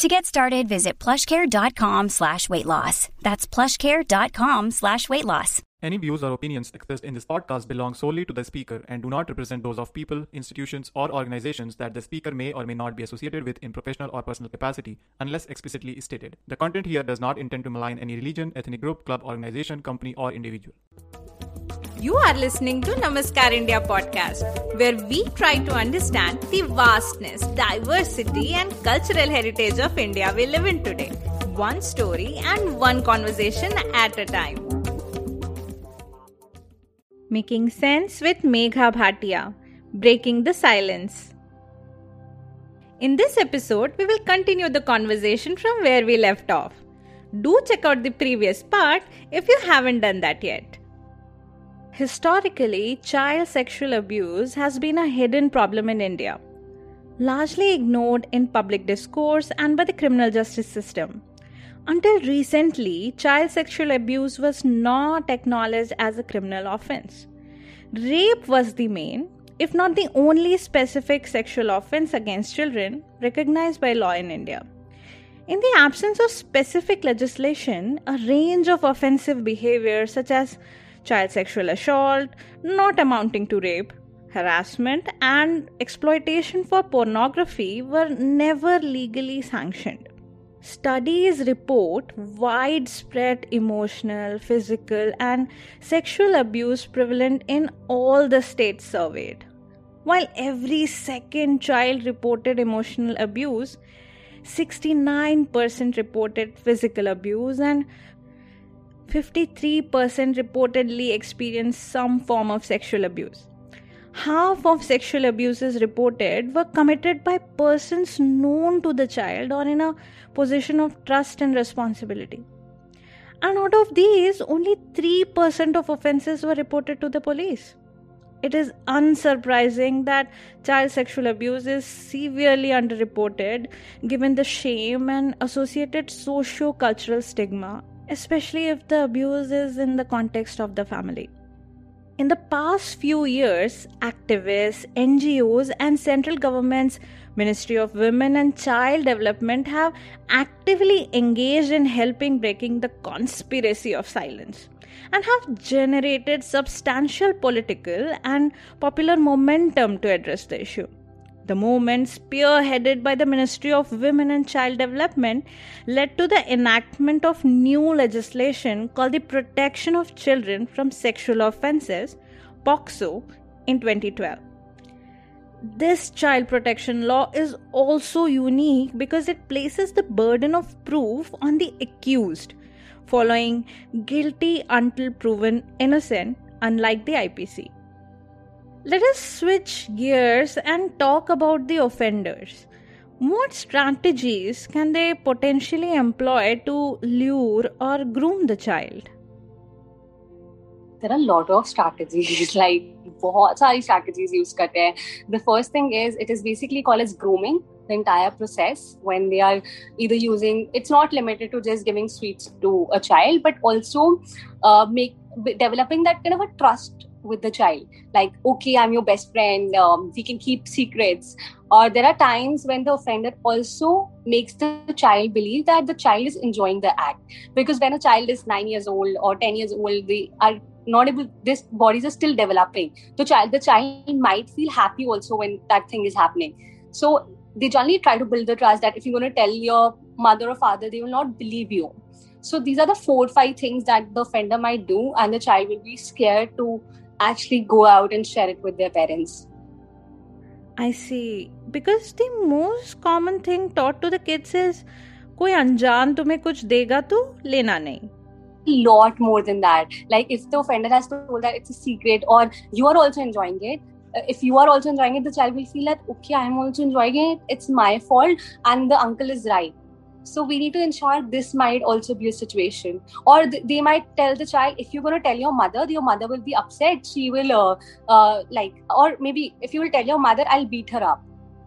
To get started, visit plushcare.com slash weight loss. That's plushcare.com slash weight loss. Any views or opinions expressed in this podcast belong solely to the speaker and do not represent those of people, institutions, or organizations that the speaker may or may not be associated with in professional or personal capacity, unless explicitly stated. The content here does not intend to malign any religion, ethnic group, club, organization, company, or individual. You are listening to Namaskar India podcast, where we try to understand the vastness, diversity, and cultural heritage of India we live in today. One story and one conversation at a time. Making Sense with Megha Bhatia, Breaking the Silence. In this episode, we will continue the conversation from where we left off. Do check out the previous part if you haven't done that yet. Historically, child sexual abuse has been a hidden problem in India, largely ignored in public discourse and by the criminal justice system. Until recently, child sexual abuse was not acknowledged as a criminal offense. Rape was the main, if not the only specific sexual offense against children recognized by law in India. In the absence of specific legislation, a range of offensive behavior such as child sexual assault, not amounting to rape, harassment, and exploitation for pornography were never legally sanctioned. Studies report widespread emotional, physical, and sexual abuse prevalent in all the states surveyed. While every second child reported emotional abuse, 69% reported physical abuse and 53% reportedly experienced some form of sexual abuse half of sexual abuses reported were committed by persons known to the child or in a position of trust and responsibility. And out of these, only 3% of offenses were reported to the police. It is unsurprising that child sexual abuse is severely underreported given the shame and associated socio cultural stigma, especially if the abuse is in the context of the family. In the past few years, activists, NGOs, and central government's Ministry of Women and Child Development have actively engaged in helping breaking the conspiracy of silence and have generated substantial political and popular momentum to address the issue. The movement, spearheaded by the Ministry of Women and Child Development, led to the enactment of new legislation called the Protection of Children from Sexual Offences, POCSO, in 2012. This child protection law is also unique because it places the burden of proof on the accused, following guilty until proven innocent, unlike the IPC. Let us switch gears and talk about the offenders. What strategies can they potentially employ to lure or groom the child? There are a lot of strategies, like बहुत सारी strategies use करते हैं. The first thing is it is basically called as grooming. The entire process when they are either using it's not limited to just giving sweets to a child, but also uh, make developing that kind of a trust with the child. Like okay i'm your best friend um, we can keep secrets. Or there are times when the offender also makes the child believe that the child is enjoying the act. Because when a child is 9 years old or 10 years old they are not able this bodies are still developing. The child the child might feel happy also when that thing is happening. So they generally try to build the trust that if you're going to tell your mother or father they will not believe you. So these are the four five things that the offender might do and the child will be scared to actually go out and share it with their parents. I see. Because the most common thing taught to the kids is कोई अनजान तुम्हें कुछ देगा तो लेना नहीं lot more than that like if the offender has told that it's a secret or you are also enjoying it uh, if you are also enjoying it the child will feel that okay i am also enjoying it it's my fault and the uncle is right so we need to ensure this might also be a situation. Or th- they might tell the child if you're going to tell your mother your mother will be upset. She will uh, uh, like or maybe if you will tell your mother i'll beat her up.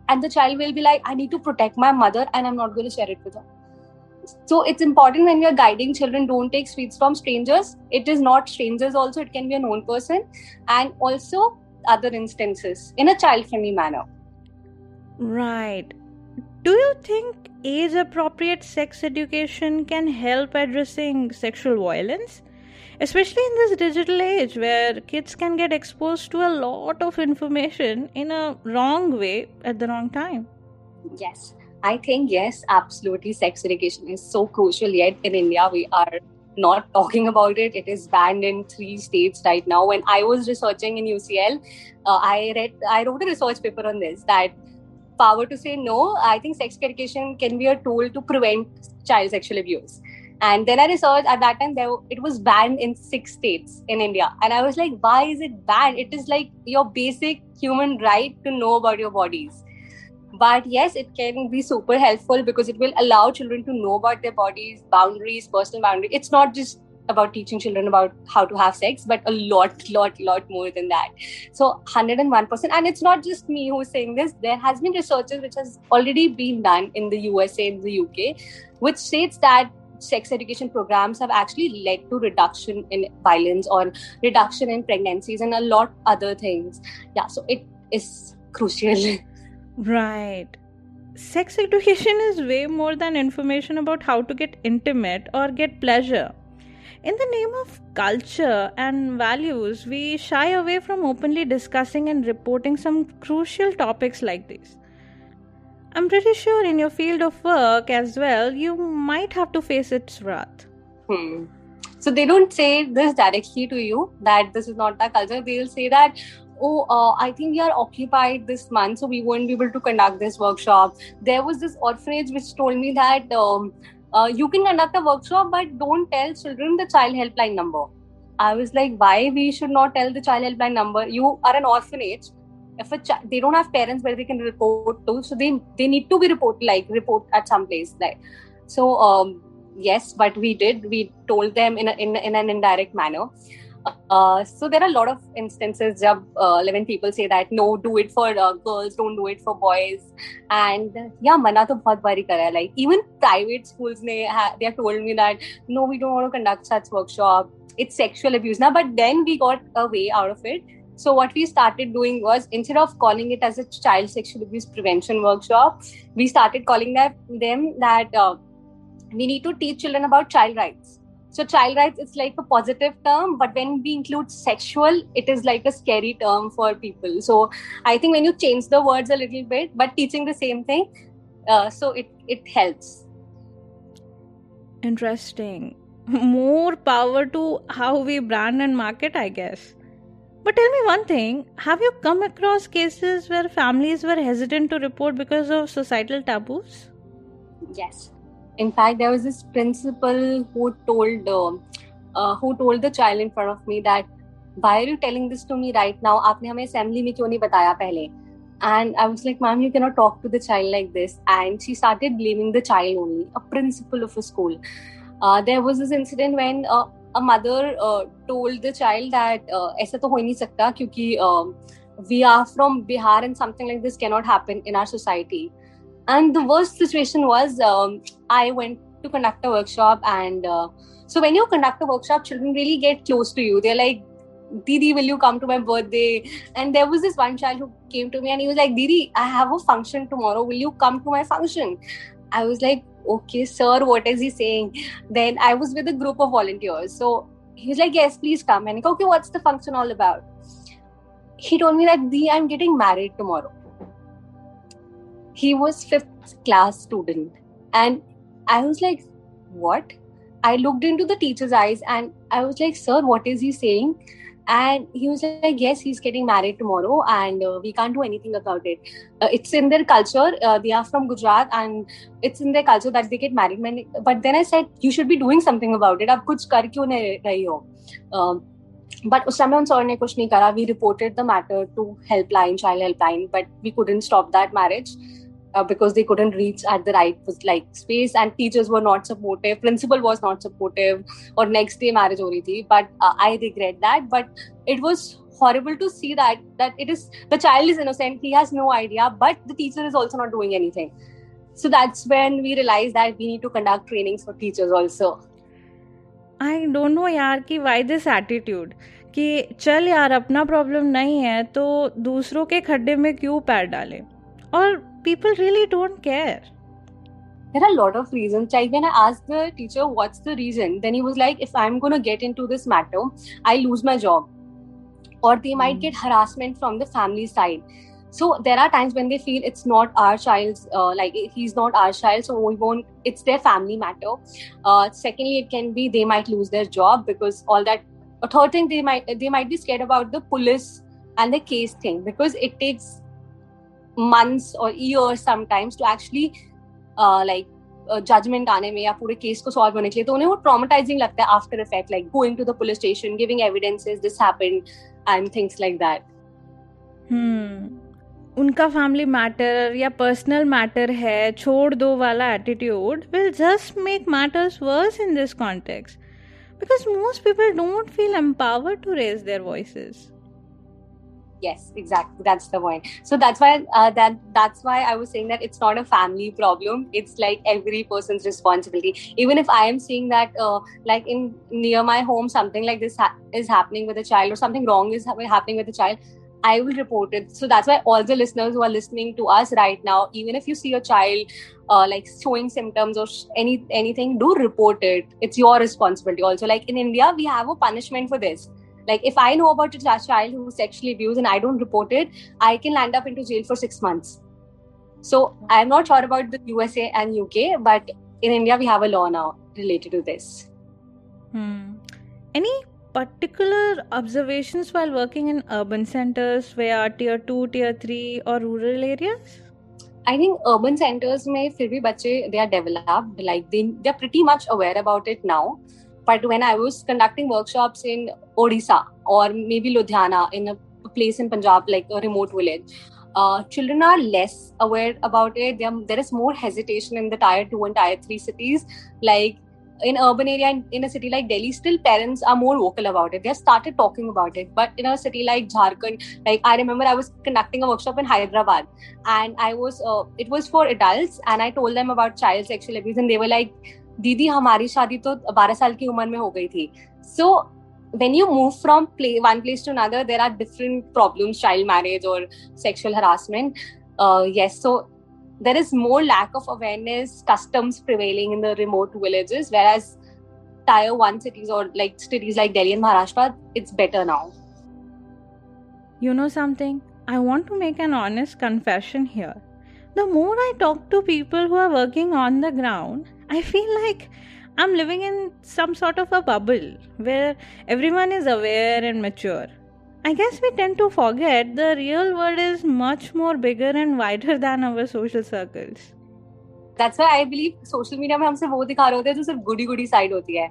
And the child will be like i need to protect my mother and i'm not going to share it with her. So it's important when you're guiding children don't take sweets from strangers. It is not strangers also it can be a known person. And also other instances in a child friendly manner. Right do you think age appropriate sex education can help addressing sexual violence especially in this digital age where kids can get exposed to a lot of information in a wrong way at the wrong time yes I think yes, absolutely. Sex education is so crucial. Yet in India, we are not talking about it. It is banned in three states right now. When I was researching in UCL, uh, I read, I wrote a research paper on this that power to say no. I think sex education can be a tool to prevent child sexual abuse. And then I researched at that time there it was banned in six states in India, and I was like, why is it banned? It is like your basic human right to know about your bodies but yes it can be super helpful because it will allow children to know about their bodies boundaries personal boundaries it's not just about teaching children about how to have sex but a lot lot lot more than that so 101% and it's not just me who's saying this there has been researches which has already been done in the usa and the uk which states that sex education programs have actually led to reduction in violence or reduction in pregnancies and a lot other things yeah so it is crucial Right. Sex education is way more than information about how to get intimate or get pleasure. In the name of culture and values, we shy away from openly discussing and reporting some crucial topics like these. I'm pretty sure in your field of work as well, you might have to face its wrath. Hmm. So they don't say this directly to you that this is not our culture. They'll say that, oh, uh, I think we are occupied this month, so we won't be able to conduct this workshop. There was this orphanage which told me that um, uh, you can conduct a workshop, but don't tell children the child helpline number. I was like, why we should not tell the child helpline number? You are an orphanage. If a ch- they don't have parents where they can report to, so they they need to be report like report at some place like. So um, yes, but we did. We told them in a, in, in an indirect manner. Uh, so there are a lot of instances jab, uh, when people say that no do it for uh, girls don't do it for boys. And yeah mana to bahut bari kara like even private schools ne they have told me that no we don't want to conduct such workshop. It's sexual abuse. Now but then we got a way out of it. So what we started doing was instead of calling it as a child sexual abuse prevention workshop we started calling that them that uh, we need to teach children about child rights so child rights is like a positive term, but when we include sexual, it is like a scary term for people. So I think when you change the words a little bit, but teaching the same thing, uh, so it it helps. Interesting. More power to how we brand and market, I guess. But tell me one thing have you come across cases where families were hesitant to report because of societal taboos? Yes, in fact there was this principal who told uh, uh, who told the child in front of me that why are you telling this to me right now आपने हमें assembly में क्यों नहीं बताया पहले and I was like ma'am you cannot talk to the child like this and she started blaming the child only a principal of a school uh, there was this incident when uh, a mother uh, told the child that uh, ऐसा तो हो ही नहीं सकता क्योंकि uh, we are from Bihar and something like this cannot happen in our society and the worst situation was um, i went to conduct a workshop and uh, so when you conduct a workshop children really get close to you they're like Didi, will you come to my birthday? And there was this one child who came to me and he was like, Didi, I have a function tomorrow. Will you come to my function? I was like, okay, sir, what is he saying? Then I was with a group of volunteers. So he was like, yes, please come. And I go, okay, what's the function all about? He told me that, Didi, I'm getting married tomorrow he was fifth class student and i was like what i looked into the teacher's eyes and i was like sir what is he saying and he was like yes he's getting married tomorrow and uh, we can't do anything about it uh, it's in their culture uh, they are from gujarat and it's in their culture that they get married but then i said you should be doing something about it ab kuch kar kyun nahi rahi ho um, but उस समय उन sir ने कुछ नहीं करा we reported the matter to helpline child helpline but we couldn't stop that marriage uh, because they couldn't reach at the right like space and teachers were not supportive principal was not supportive or next day marriage ho thi. but uh, i regret that but it was horrible to see that that it is the child is innocent he has no idea but the teacher is also not doing anything so that's when we realized that we need to conduct trainings for teachers also i don't know yaar ki why this attitude कि चल यार अपना problem नहीं है तो दूसरों के खड्डे में क्यों पैर डालें और people really don't care. There are a lot of reasons. Like when i asked the teacher what's the reason? Then he was like if i'm going to get into this matter i lose my job. Or they might get harassment from the family side. So there are times when they feel it's not our child's uh, like he's not our child so we won't it's their family matter. Uh, secondly it can be they might lose their job because all that a third thing they might they might be scared about the police and the case thing because it takes months or years sometimes to actually uh, like judgement uh, आने में या पूरे case को solve होने के लिए तो उन्हें वो ट्रॉमेटाइजिंग लगता है after effect like going to the police station giving evidences this happened and things like that उनका फैमिली मैटर या पर्सनल मैटर है छोड़ दो वाला attitude will just make matters worse in this context because most people don't feel empowered to raise their voices. Yes exactly that's the point so that's why uh, that that's why i was saying that it's not a family problem it's like every person's responsibility even if i am seeing that uh, like in near my home something like this ha- is happening with a child or something wrong is ha- happening with a child I will report it. So that's why all the listeners who are listening to us right now, even if you see a child uh, like showing symptoms or any anything, do report it. It's your responsibility. Also, like in India, we have a punishment for this. Like if I know about a child who's sexually abused and I don't report it, I can land up into jail for six months. So I'm not sure about the USA and UK, but in India we have a law now related to this. Hmm. Any particular observations while working in urban centers where tier 2 tier 3 or rural areas I think urban centers may fir bhi bache they are developed like they they're pretty much aware about it now but when I was conducting workshops in Odisha or maybe Ludhiana in a place in Punjab like a remote village uh, children are less aware about it. There, is more hesitation in the tier 2 and tier 3 cities. Like in urban area in, in a city like delhi still parents are more vocal about it. They have started talking about it. But in a city like jharkhand like i remember i was conducting a workshop in hyderabad and i was uh, it was for adults and i told them about child sexual abuse and they were like दीदी हमारी शादी तो 12 साल की उम्र में हो गई थी सो when you move from play, one place to another there are different problems child marriage or sexual harassment uh, yes so there is more lack of awareness, customs prevailing in the remote villages, whereas tier one cities or like cities like Delhi and Maharashtra, it's better now. You know something? I want to make an honest confession here. The more I talk to people who are working on the ground, I feel like I'm living in some sort of a bubble where everyone is aware and mature. I guess we tend to forget the real world is much more bigger and wider than our social circles. That's why I believe social media में हमसे वो दिखा रहे होते हैं जो सिर्फ गुडी गुडी side होती है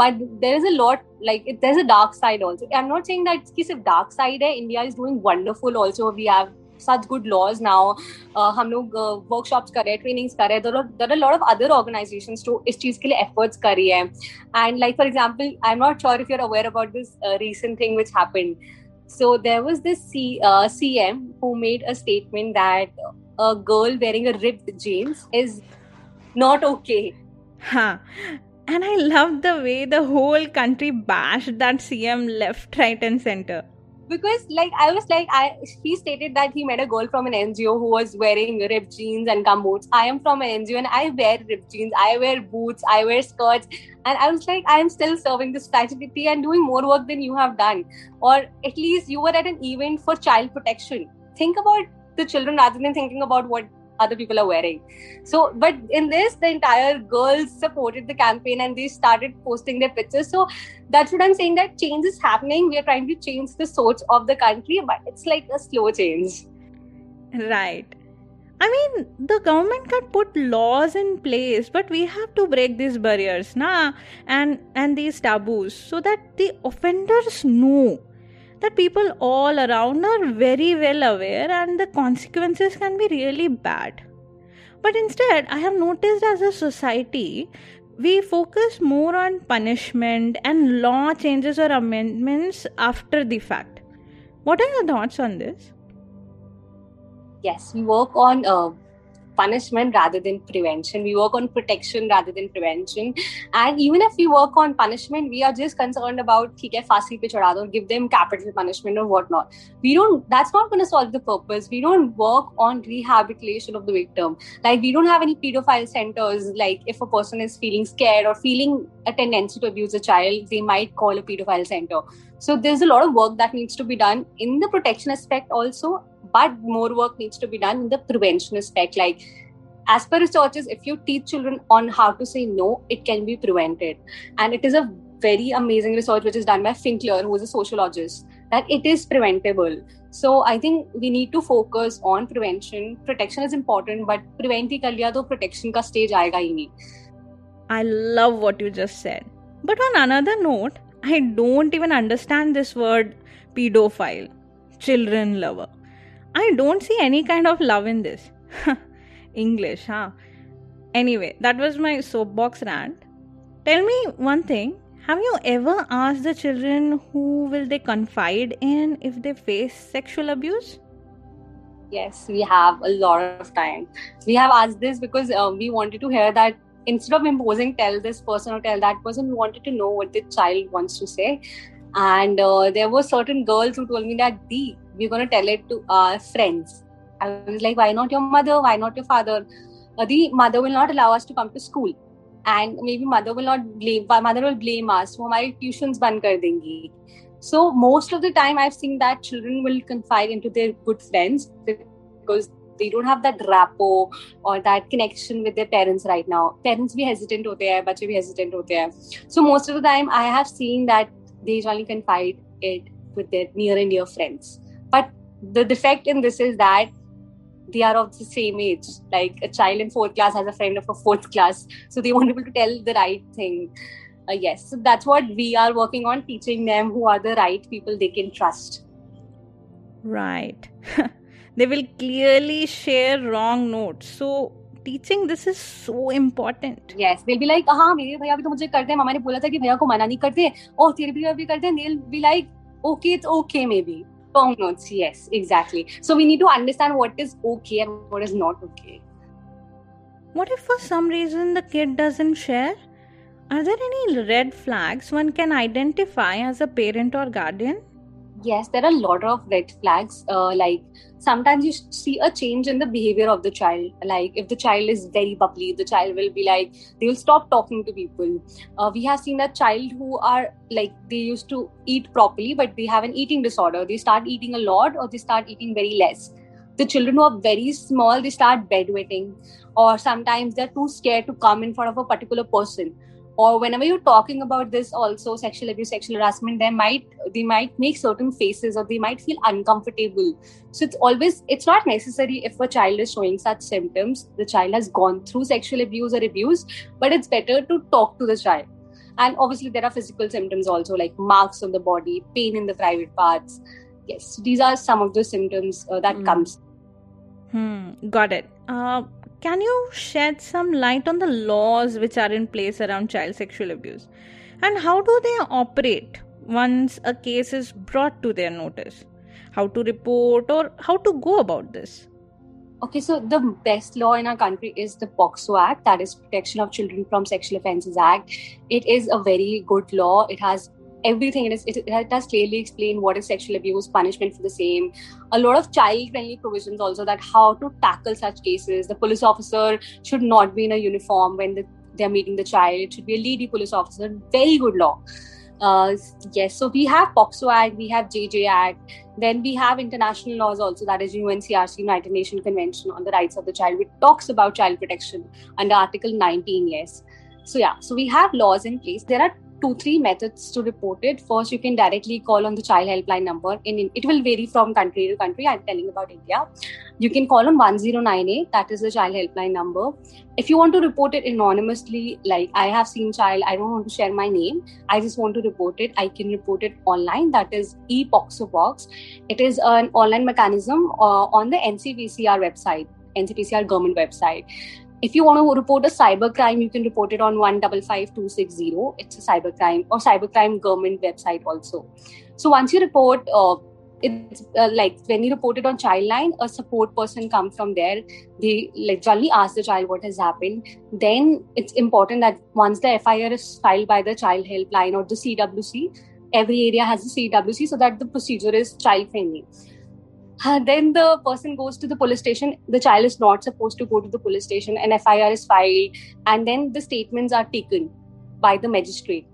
but there is a lot like there is a dark side also I am not saying that की सिर्फ डार्क साइड है India is doing wonderful also we have such good laws now uh, हम लोग workshops uh, कर रहे हैं trainings कर रहे हैं there are lot of other organisations जो इस चीज़ के लिए एफर्ट्स कर रही है and like for example I am not sure if you are aware about this recent thing which happened So there was this C, uh, CM who made a statement that a girl wearing a ripped jeans is not okay. Huh. And I loved the way the whole country bashed that CM left, right, and center because like I was like I he stated that he met a girl from an NGO who was wearing ripped jeans and gum boots. I am from an NGO and I wear ripped jeans, I wear boots, I wear skirts, and I was like I am still serving this fraternity and doing more work than you have done, or at least you were at an event for child protection. Think about the children rather than thinking about what other people are wearing. So, but in this, the entire girls supported the campaign and they started posting their pictures. So, that's what I'm saying that change is happening. We are trying to change the source of the country, but it's like a slow change. Right. I mean, the government can put laws in place, but we have to break these barriers, na, and and these taboos, so that the offenders know that people all around are very well aware and the consequences can be really bad. But instead, I have noticed as a society, we focus more on punishment and law changes or amendments after the fact. What are your thoughts on this? Yes, we work on uh, punishment rather than prevention. We work on protection rather than prevention. And even if we work on punishment, we are just concerned about ठीक है फांसी पे चढ़ा दो give them capital punishment or whatnot. We don't. That's not going to solve the purpose. We don't work on rehabilitation of the victim. Like we don't have any pedophile centers. Like if a person is feeling scared or feeling a tendency to abuse a child, they might call a pedophile center. So there's a lot of work that needs to be done in the protection aspect also but more work needs to be done in the prevention aspect like as per researchers if you teach children on how to say no it can be prevented. And it is a very amazing research which is done by Finkelhor who is a sociologist that it is preventable. So i think we need to focus on prevention. Protection is important but prevent hi kar protection ka stage aayega i love what you just said. But on another note i don't even understand this word pedophile children lover I don't see any kind of love in this. English, huh? Anyway, that was my soapbox rant. Tell me one thing. Have you ever asked the children who will they confide in if they face sexual abuse? Yes, we have a lot of time. We have asked this because uh, we wanted to hear that instead of imposing, tell this person or tell that person, we wanted to know what the child wants to say. And uh, there were certain girls who told me that, the we're going to tell it to our friends. I was like, why not your mother? Why not your father? the mother will not allow us to come to school. And maybe mother will not blame, mother will blame us. So, my tuitions ban kar dengi. So, most of the time, I've seen that children will confide into their good friends because they don't have that rapport or that connection with their parents right now. Parents be hesitant hote hai, bache be hesitant over there So, most of the time, I have seen that they usually confide it with their near and dear friends But the defect in this is that they are of the same age. Like a child in fourth class has a friend of a fourth class, so they won't be able to tell the right thing. Uh, yes, so that's what we are working on, teaching them who are the right people they can trust. Right. they will clearly share wrong notes. So teaching this is so important. Yes, they'll be like, हाँ मेरे भैया भी तो मुझे करते हैं मामा ने बोला था कि भैया को मना नहीं करते और तेरे भैया भी करते हैं they'll be like, okay, it's okay maybe. Wrong notes, yes, exactly. So we need to understand what is okay and what is not okay. What if for some reason the kid doesn't share? Are there any red flags one can identify as a parent or guardian? Yes, there are a lot of red flags. Uh, like sometimes you see a change in the behavior of the child. Like if the child is very bubbly the child will be like they will stop talking to people. Uh, we have seen a child who are like they used to eat properly but they have an eating disorder. They start eating a lot or they start eating very less. The children who are very small they start bedwetting or sometimes they're too scared to come in front of a particular person or whenever you're talking about this also sexual abuse sexual harassment they might they might make certain faces or they might feel uncomfortable. So it's always it's not necessary if a child is showing such symptoms the child has gone through sexual abuse or abuse but it's better to talk to the child. And obviously there are physical symptoms also like marks on the body pain in the private parts. Yes these are some of the symptoms uh, that mm. comes. Hmm. Got it. Uh, can you shed some light on the laws which are in place around child sexual abuse? And how do they operate once a case is brought to their notice? How to report or how to go about this? Okay, so the best law in our country is the POCSO Act, that is Protection of Children from Sexual Offences Act. It is a very good law. It has everything. It, is, it, it does clearly explain what is sexual abuse, punishment for the same. A lot of child-friendly provisions also that how to tackle such cases. The police officer should not be in a uniform when the, they are meeting the child. It should be a lady police officer. Very good law. Uh, yes, so we have POCSO Act, we have JJ Act, then we have international laws also, that is UNCRC, United Nations Convention on the Rights of the Child, which talks about child protection under Article 19. Yes, so yeah, so we have laws in place. There are two three methods to report it. First you can directly call on the child helpline number. In it will vary from country to country. I'm telling about india. You can call on 1098 that is the child helpline number. If you want to report it anonymously like i have seen child. I don't want to share my name. I just want to report it. I can report it online. That is ePOCSO box it is an online mechanism uh, on the NCPCR website NCPCR government website. If you want to report a cyber crime, you can report it on 155260. It's a cyber crime or cyber crime government website also. So once you report, uh, it's uh, like when you report it on Childline, a support person comes from there. They like generally ask the child what has happened. Then it's important that once the FIR is filed by the child helpline or the CWC, every area has a CWC so that the procedure is child friendly. Then the person goes to the police station. The child is not supposed to go to the police station. An FIR is filed, and then the statements are taken by the magistrate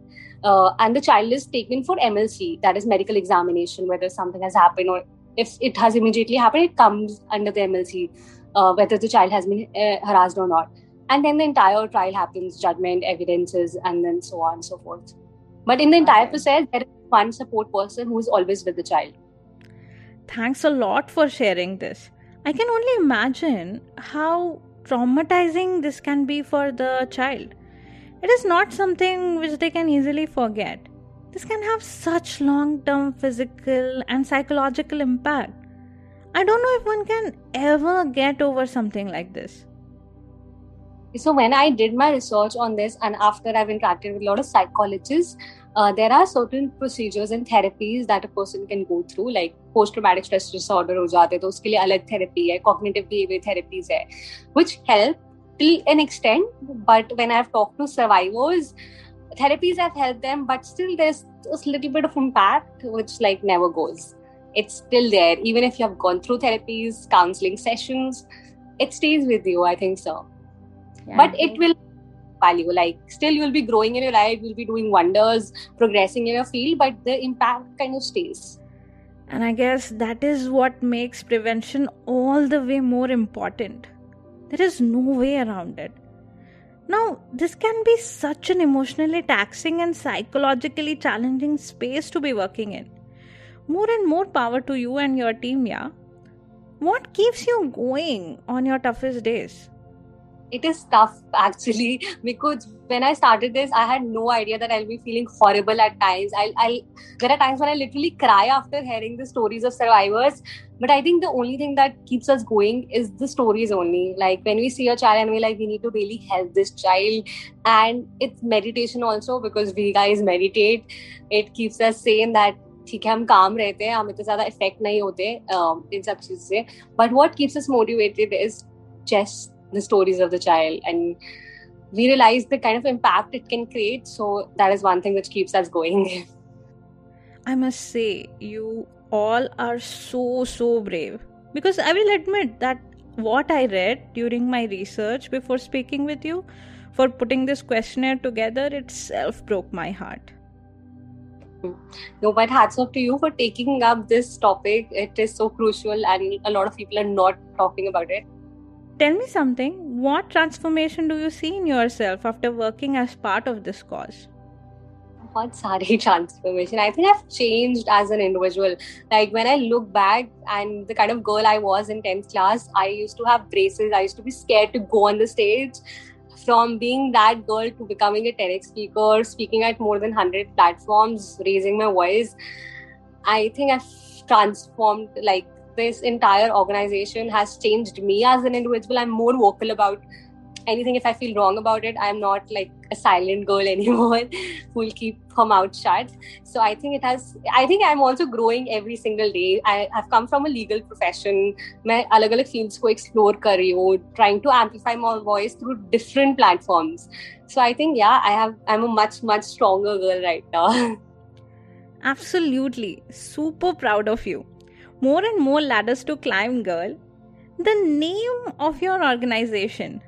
uh, and the child is taken for MLC, that is medical examination, whether something has happened or if it has immediately happened, it comes under the MLC, uh, whether the child has been uh, harassed or not. And then the entire trial happens, judgment, evidences, and then so on and so forth. But in the entire okay. process, there is one support person who is always with the child. Thanks a lot for sharing this. I can only imagine how traumatizing this can be for the child. It is not something which they can easily forget. This can have such long term physical and psychological impact. I don't know if one can ever get over something like this. So, when I did my research on this, and after I've interacted with a lot of psychologists, uh, there are certain procedures and therapies that a person can go through, like post traumatic stress disorder हो जाते तो उसके लिए अलग therapy है, cognitive behavior therapies है, which help till an extent. But when I've talked to survivors, therapies have helped them, but still there's a little bit of impact which like never goes. It's still there, even if you have gone through therapies, counseling sessions, it stays with you. I think so. yeah, but it will value like still you'll be growing in your life you'll be doing wonders progressing in your field but the impact kind of stays and i guess that is what makes prevention all the way more important there is no way around it. Now, this can be such an emotionally taxing and psychologically challenging space to be working in. More and more power to you and your team, yeah. What keeps you going on your toughest days? it is tough actually because when I started this, I had no idea that I'll be feeling horrible at times. I'll, I'll there are times when I literally cry after hearing the stories of survivors. But I think the only thing that keeps us going is the stories only. Like when we see a child and we're like, we need to really help this child. And it's meditation also because we guys meditate. It keeps us saying that ठीक है हम काम रहते हैं हम इतने ज्यादा effect नहीं होते इन सब चीज से but what keeps us motivated is just the stories of the child and we realize the kind of impact it can create. So that is one thing which keeps us going. I must say you all are so so brave. Because i will admit that what i read during my research before speaking with you for putting this questionnaire together itself broke my heart. No but hats off to you for taking up this topic. It is so crucial and a lot of people are not talking about it Tell me something. What transformation do you see in yourself after working as part of this cause? What sorry transformation. I think I've changed as an individual. Like when I look back and the kind of girl I was in 10th class, I used to have braces. I used to be scared to go on the stage. From being that girl to becoming a TEDx speaker, speaking at more than 100 platforms, raising my voice, I think I've transformed like this entire organization has changed me as an individual. I'm more vocal about anything. If I feel wrong about it, I'm not like a silent girl anymore who'll keep her mouth shut. So I think it has, I think I'm also growing every single day. I have come from a legal profession. मैं अलग अलग fields को explore कर रही हूँ, trying to amplify my voice through different platforms. So I think, yeah, I have, I'm a much, much stronger girl right now. Absolutely. Super proud of you more and more ladders to climb, girl. The name of your organization,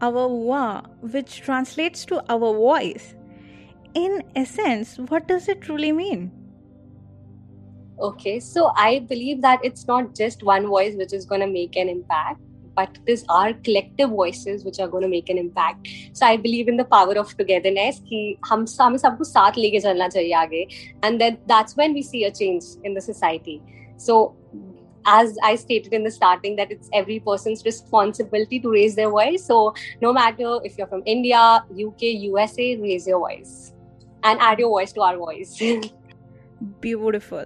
our wa, which translates to our voice. In essence, what does it truly mean? Okay, so I believe that it's not just one voice which is going to make an impact, but these are collective voices which are going to make an impact. So I believe in the power of togetherness कि हम हमें सबको साथ लेके चलना चाहिए आगे and then that's when we see a change in the society. So, as I stated in the starting, that it's every person's responsibility to raise their voice. So, no matter if you're from India, UK, USA, raise your voice and add your voice to our voice. Beautiful.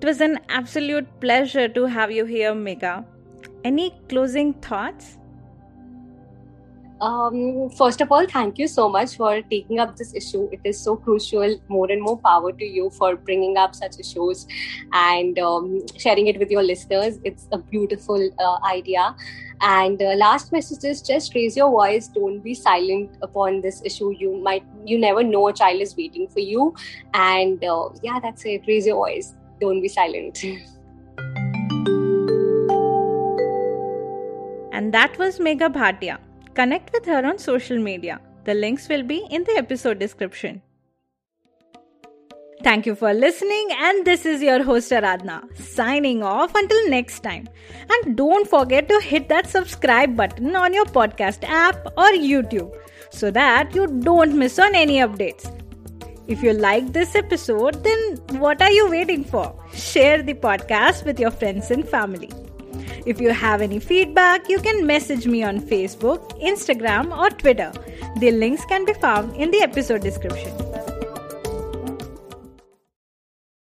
It was an absolute pleasure to have you here, Megha. Any closing thoughts? Um, first of all, thank you so much for taking up this issue. It is so crucial. More and more power to you for bringing up such issues and um, sharing it with your listeners. It's a beautiful uh, idea. And uh, last message is just raise your voice. Don't be silent upon this issue. You might, you never know a child is waiting for you. And uh, yeah, that's it. Raise your voice. Don't be silent. And that was Megha Bhatia. Connect with her on social media. The links will be in the episode description. Thank you for listening, and this is your host Aradhna signing off until next time. And don't forget to hit that subscribe button on your podcast app or YouTube so that you don't miss on any updates. If you like this episode, then what are you waiting for? Share the podcast with your friends and family. If you have any feedback, you can message me on Facebook, Instagram, or Twitter. The links can be found in the episode description.